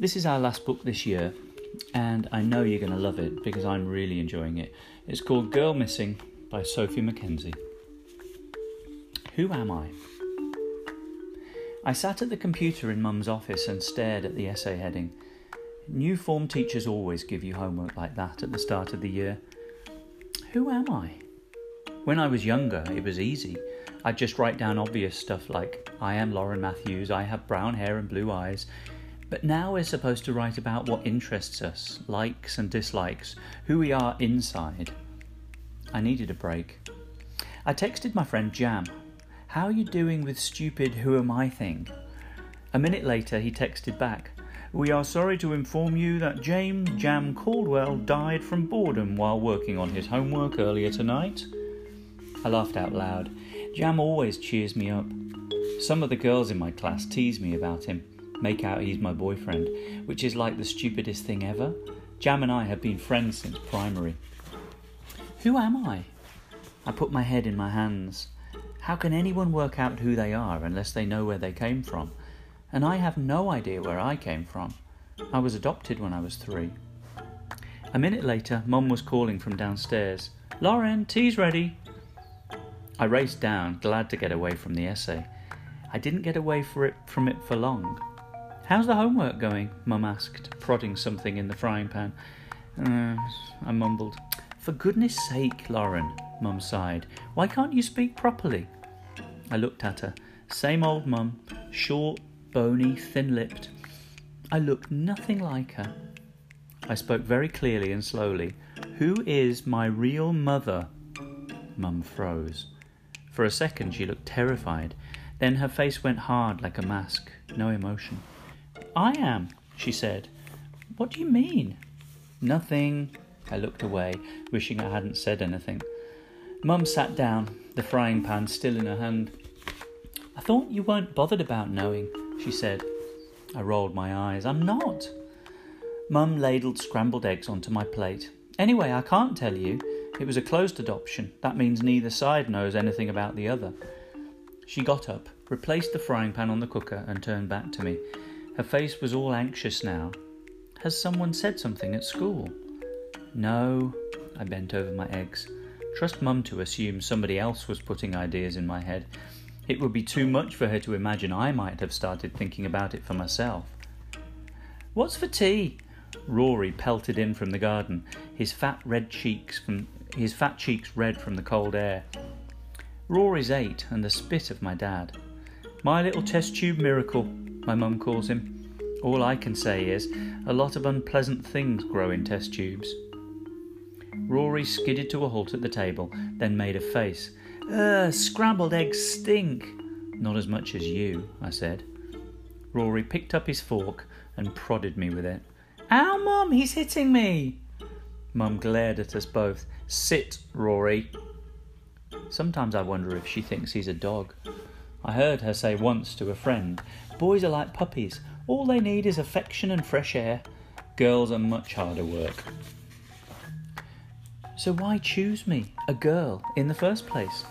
This is our last book this year, and I know you're going to love it because I'm really enjoying it. It's called Girl Missing by Sophie McKenzie. Who am I? I sat at the computer in Mum's office and stared at the essay heading. New form teachers always give you homework like that at the start of the year. Who am I? When I was younger, it was easy. I'd just write down obvious stuff like, I am Lauren Matthews, I have brown hair and blue eyes, but now we're supposed to write about what interests us, likes and dislikes, who we are inside. I needed a break. I texted my friend Jam. How are you doing with stupid who am I thing? A minute later, he texted back. We are sorry to inform you that James Jam Caldwell died from boredom while working on his homework earlier tonight. I laughed out loud. Jam always cheers me up. Some of the girls in my class tease me about him make out he's my boyfriend, which is like the stupidest thing ever. Jam and I have been friends since primary. Who am I? I put my head in my hands. How can anyone work out who they are unless they know where they came from? And I have no idea where I came from. I was adopted when I was three. A minute later, Mum was calling from downstairs. Lauren, tea's ready. I raced down, glad to get away from the essay. I didn't get away for it, from it for long. How's the homework going? Mum asked, prodding something in the frying pan. Uh, I mumbled. For goodness sake, Lauren, Mum sighed. Why can't you speak properly? I looked at her. Same old Mum, short, bony, thin lipped. I looked nothing like her. I spoke very clearly and slowly. Who is my real mother? Mum froze. For a second she looked terrified. Then her face went hard like a mask, no emotion. I am, she said. What do you mean? Nothing. I looked away, wishing I hadn't said anything. Mum sat down, the frying pan still in her hand. I thought you weren't bothered about knowing, she said. I rolled my eyes. I'm not. Mum ladled scrambled eggs onto my plate. Anyway, I can't tell you. It was a closed adoption. That means neither side knows anything about the other. She got up, replaced the frying pan on the cooker, and turned back to me. Her face was all anxious now. Has someone said something at school? No. I bent over my eggs. Trust Mum to assume somebody else was putting ideas in my head. It would be too much for her to imagine I might have started thinking about it for myself. What's for tea? Rory pelted in from the garden, his fat red cheeks from his fat cheeks red from the cold air. Rory's eight and the spit of my dad. My little test tube miracle, my mum calls him. All I can say is, a lot of unpleasant things grow in test tubes. Rory skidded to a halt at the table, then made a face. Ugh, scrambled eggs stink. Not as much as you, I said. Rory picked up his fork and prodded me with it. Ow, Mum, he's hitting me! Mum glared at us both. Sit, Rory. Sometimes I wonder if she thinks he's a dog. I heard her say once to a friend, Boys are like puppies. All they need is affection and fresh air. Girls are much harder work. So why choose me, a girl, in the first place?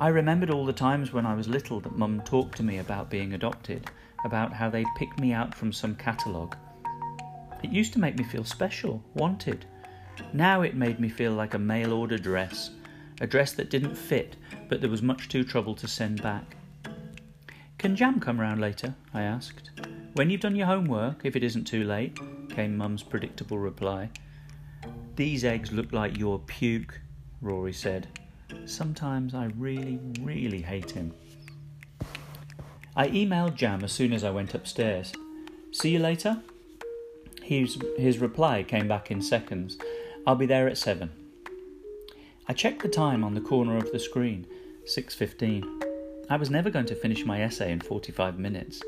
I remembered all the times when I was little that Mum talked to me about being adopted, about how they'd picked me out from some catalogue. It used to make me feel special, wanted. Now it made me feel like a mail order dress, a dress that didn't fit, but there was much too trouble to send back. Can Jam come round later? I asked. When you've done your homework, if it isn't too late, came Mum's predictable reply. These eggs look like your puke, Rory said. Sometimes I really, really hate him. I emailed Jam as soon as I went upstairs. See you later? His, his reply came back in seconds. I'll be there at seven. I checked the time on the corner of the screen. 6.15. I was never going to finish my essay in 45 minutes.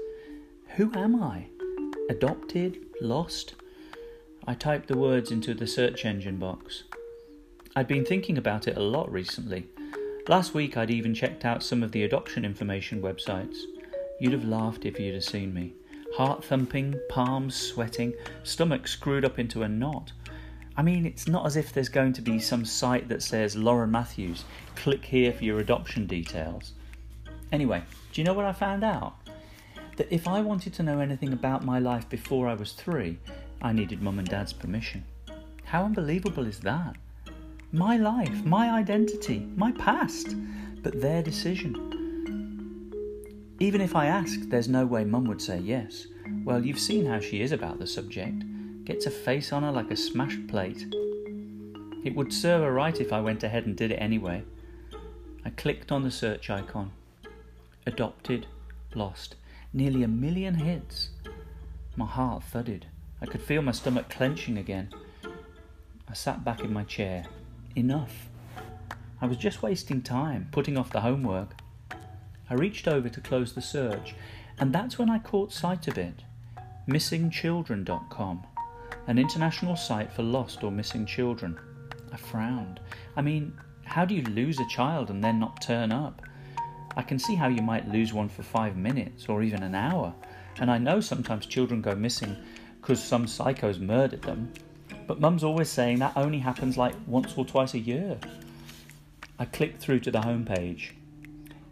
Who am I? Adopted? Lost? I typed the words into the search engine box. I'd been thinking about it a lot recently. Last week I'd even checked out some of the adoption information websites. You'd have laughed if you'd have seen me. Heart thumping, palms sweating, stomach screwed up into a knot. I mean, it's not as if there's going to be some site that says Lauren Matthews, click here for your adoption details. Anyway, do you know what I found out? that if I wanted to know anything about my life before I was three, I needed mum and dad's permission. How unbelievable is that? My life, my identity, my past, but their decision. Even if I asked, there's no way mum would say yes. Well, you've seen how she is about the subject. Gets a face on her like a smashed plate. It would serve her right if I went ahead and did it anyway. I clicked on the search icon. Adopted, lost. Nearly a million hits. My heart thudded. I could feel my stomach clenching again. I sat back in my chair. Enough. I was just wasting time, putting off the homework. I reached over to close the search, and that's when I caught sight of it. MissingChildren.com, an international site for lost or missing children. I frowned. I mean, how do you lose a child and then not turn up? I can see how you might lose one for five minutes or even an hour, and I know sometimes children go missing because some psychos murdered them, but mum's always saying that only happens like once or twice a year. I clicked through to the homepage.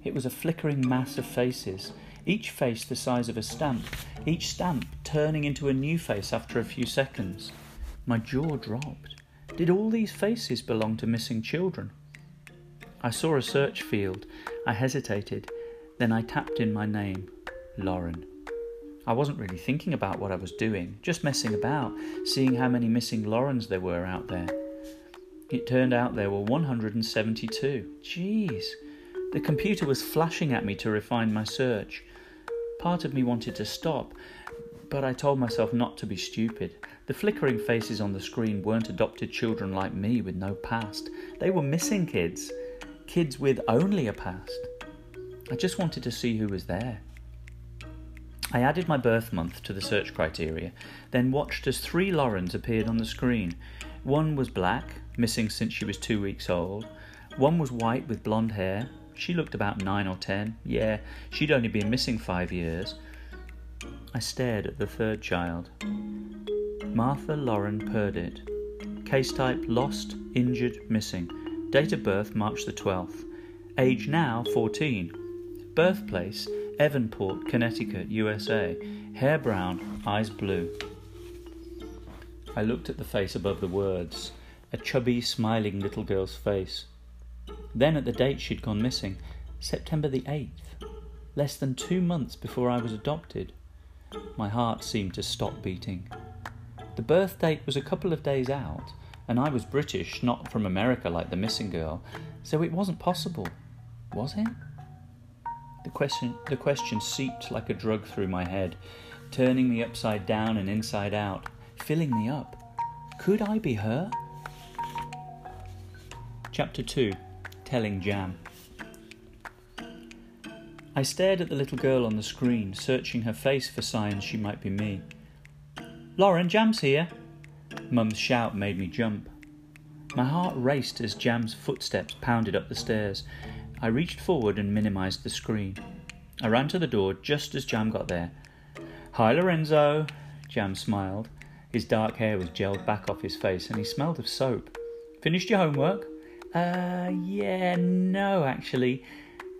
It was a flickering mass of faces, each face the size of a stamp, each stamp turning into a new face after a few seconds. My jaw dropped. Did all these faces belong to missing children? I saw a search field. I hesitated. Then I tapped in my name, Lauren. I wasn't really thinking about what I was doing, just messing about, seeing how many missing Laurens there were out there. It turned out there were 172. Jeez. The computer was flashing at me to refine my search. Part of me wanted to stop, but I told myself not to be stupid. The flickering faces on the screen weren't adopted children like me with no past. They were missing kids. Kids with only a past. I just wanted to see who was there. I added my birth month to the search criteria, then watched as three Laurens appeared on the screen. One was black, missing since she was two weeks old. One was white with blonde hair, she looked about nine or ten. Yeah, she'd only been missing five years. I stared at the third child. Martha Lauren Purdit. Case type lost, injured, missing. Date of birth March the 12th. Age now 14. Birthplace Evanport, Connecticut, USA. Hair brown, eyes blue. I looked at the face above the words. A chubby, smiling little girl's face. Then at the date she'd gone missing, September the 8th, less than two months before I was adopted. My heart seemed to stop beating. The birth date was a couple of days out, and I was British, not from America like the missing girl, so it wasn't possible, was it? The question, the question seeped like a drug through my head, turning me upside down and inside out, filling me up. Could I be her? Chapter 2 telling Jam. I stared at the little girl on the screen, searching her face for signs she might be me. Lauren, Jam's here! Mum's shout made me jump. My heart raced as Jam's footsteps pounded up the stairs. I reached forward and minimized the screen. I ran to the door just as Jam got there. Hi, Lorenzo! Jam smiled. His dark hair was gelled back off his face and he smelled of soap. Finished your homework? Uh, yeah, no, actually.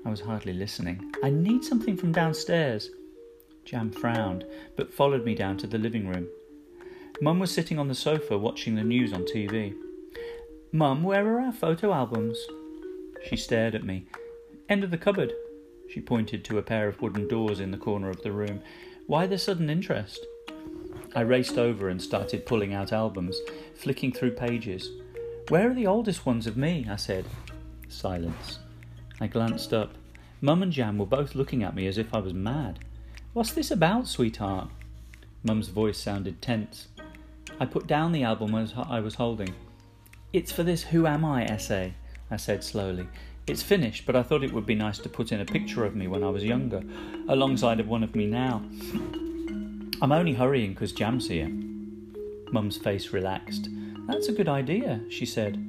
I was hardly listening. I need something from downstairs. Jam frowned, but followed me down to the living room. Mum was sitting on the sofa watching the news on TV. Mum, where are our photo albums? She stared at me. End of the cupboard. She pointed to a pair of wooden doors in the corner of the room. Why the sudden interest? I raced over and started pulling out albums, flicking through pages. Where are the oldest ones of me? I said. Silence. I glanced up. Mum and Jam were both looking at me as if I was mad. What's this about, sweetheart? Mum's voice sounded tense. I put down the album I was holding. It's for this Who Am I essay, I said slowly. It's finished, but I thought it would be nice to put in a picture of me when I was younger, alongside of one of me now. I'm only hurrying because Jam's here. Mum's face relaxed. That's a good idea, she said.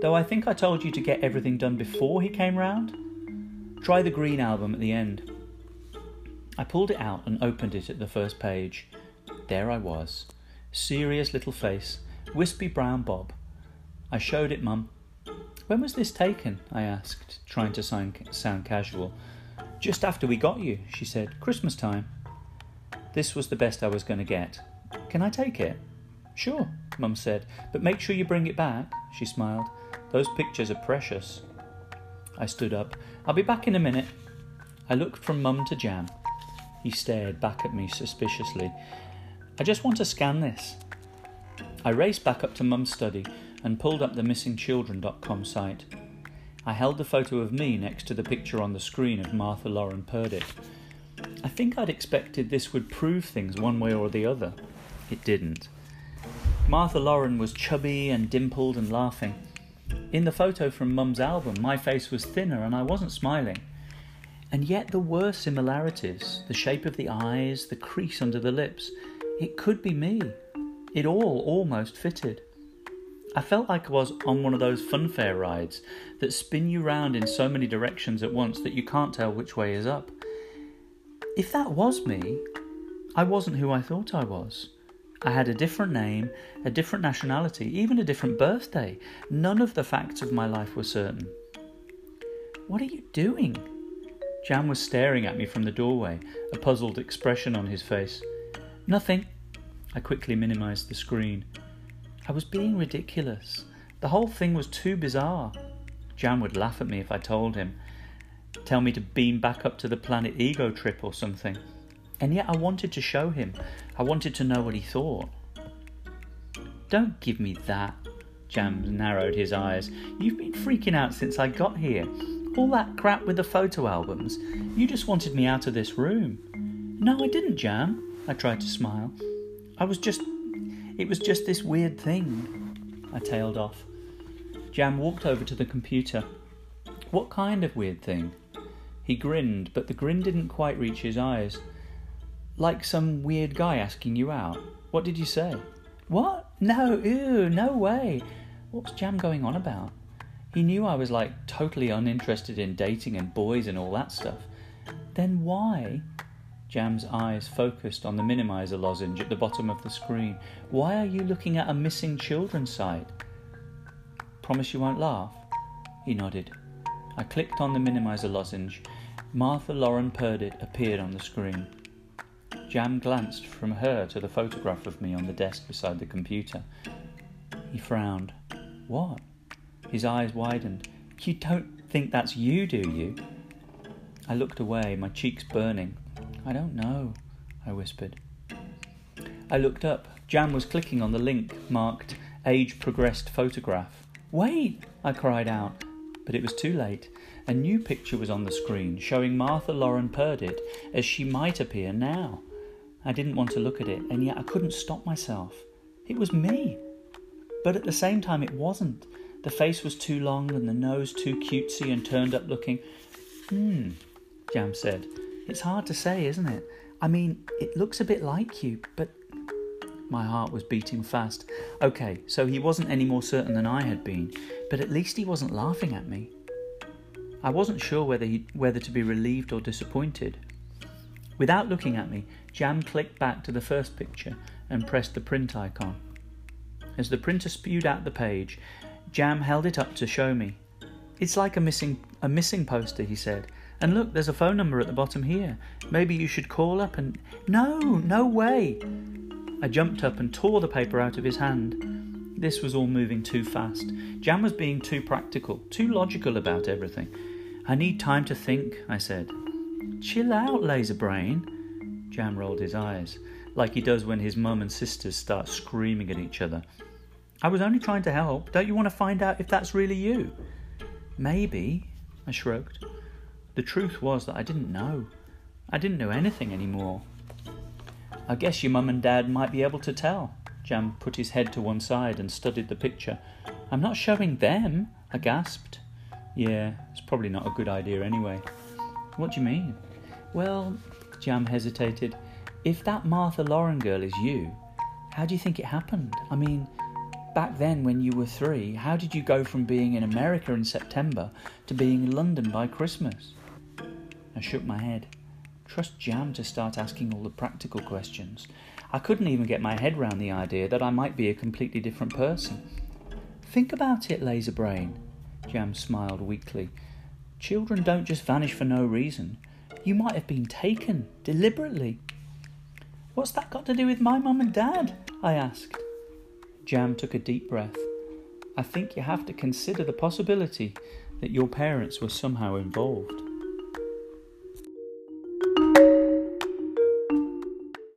Though I think I told you to get everything done before he came round. Try the green album at the end. I pulled it out and opened it at the first page. There I was. Serious little face, wispy brown bob. I showed it Mum. When was this taken? I asked, trying to sound casual. Just after we got you, she said. Christmas time. This was the best I was going to get. Can I take it? Sure, Mum said, but make sure you bring it back, she smiled. Those pictures are precious. I stood up. I'll be back in a minute. I looked from Mum to Jam. He stared back at me suspiciously. I just want to scan this. I raced back up to Mum's study and pulled up the missingchildren.com site. I held the photo of me next to the picture on the screen of Martha Lauren Purditt. I think I'd expected this would prove things one way or the other. It didn't. Martha Lauren was chubby and dimpled and laughing. In the photo from Mum's album, my face was thinner and I wasn't smiling. And yet there were similarities the shape of the eyes, the crease under the lips. It could be me. It all almost fitted. I felt like I was on one of those funfair rides that spin you round in so many directions at once that you can't tell which way is up. If that was me, I wasn't who I thought I was. I had a different name, a different nationality, even a different birthday. None of the facts of my life were certain. What are you doing? Jam was staring at me from the doorway, a puzzled expression on his face. Nothing. I quickly minimized the screen. I was being ridiculous. The whole thing was too bizarre. Jam would laugh at me if I told him. Tell me to beam back up to the planet ego trip or something. And yet I wanted to show him. I wanted to know what he thought. Don't give me that. Jam narrowed his eyes. You've been freaking out since I got here. All that crap with the photo albums. You just wanted me out of this room. No, I didn't, Jam. I tried to smile. I was just. It was just this weird thing. I tailed off. Jam walked over to the computer. What kind of weird thing? He grinned, but the grin didn't quite reach his eyes. Like some weird guy asking you out. What did you say? What? No, ew, no way. What was Jam going on about? He knew I was like totally uninterested in dating and boys and all that stuff. Then why? Jam's eyes focused on the minimizer lozenge at the bottom of the screen. Why are you looking at a missing children site? Promise you won't laugh? He nodded. I clicked on the minimizer lozenge. Martha Lauren Purditt appeared on the screen. Jam glanced from her to the photograph of me on the desk beside the computer. He frowned. What? His eyes widened. You don't think that's you, do you? I looked away, my cheeks burning. I don't know, I whispered. I looked up. Jam was clicking on the link marked Age Progressed Photograph. Wait! I cried out, but it was too late. A new picture was on the screen showing Martha Lauren Purditt as she might appear now. I didn't want to look at it, and yet I couldn't stop myself. It was me. But at the same time, it wasn't. The face was too long and the nose too cutesy and turned up looking. Hmm, Jam said. It's hard to say, isn't it? I mean, it looks a bit like you, but. My heart was beating fast. Okay, so he wasn't any more certain than I had been, but at least he wasn't laughing at me. I wasn't sure whether, he, whether to be relieved or disappointed. Without looking at me, Jam clicked back to the first picture and pressed the print icon. As the printer spewed out the page, Jam held it up to show me. It's like a missing a missing poster, he said. And look, there's a phone number at the bottom here. Maybe you should call up and No, no way. I jumped up and tore the paper out of his hand. This was all moving too fast. Jam was being too practical, too logical about everything. I need time to think, I said. Chill out, laser brain. Jam rolled his eyes, like he does when his mum and sisters start screaming at each other. I was only trying to help. Don't you want to find out if that's really you? Maybe, I shrugged. The truth was that I didn't know. I didn't know anything anymore. I guess your mum and dad might be able to tell. Jam put his head to one side and studied the picture. I'm not showing them, I gasped. Yeah, it's probably not a good idea anyway. What do you mean? Well, Jam hesitated. If that Martha Lauren girl is you, how do you think it happened? I mean, back then when you were three, how did you go from being in America in September to being in London by Christmas? I shook my head. Trust Jam to start asking all the practical questions. I couldn't even get my head round the idea that I might be a completely different person. Think about it, Laser Brain. Jam smiled weakly. Children don't just vanish for no reason. You might have been taken, deliberately. What's that got to do with my mum and dad? I asked. Jam took a deep breath. I think you have to consider the possibility that your parents were somehow involved.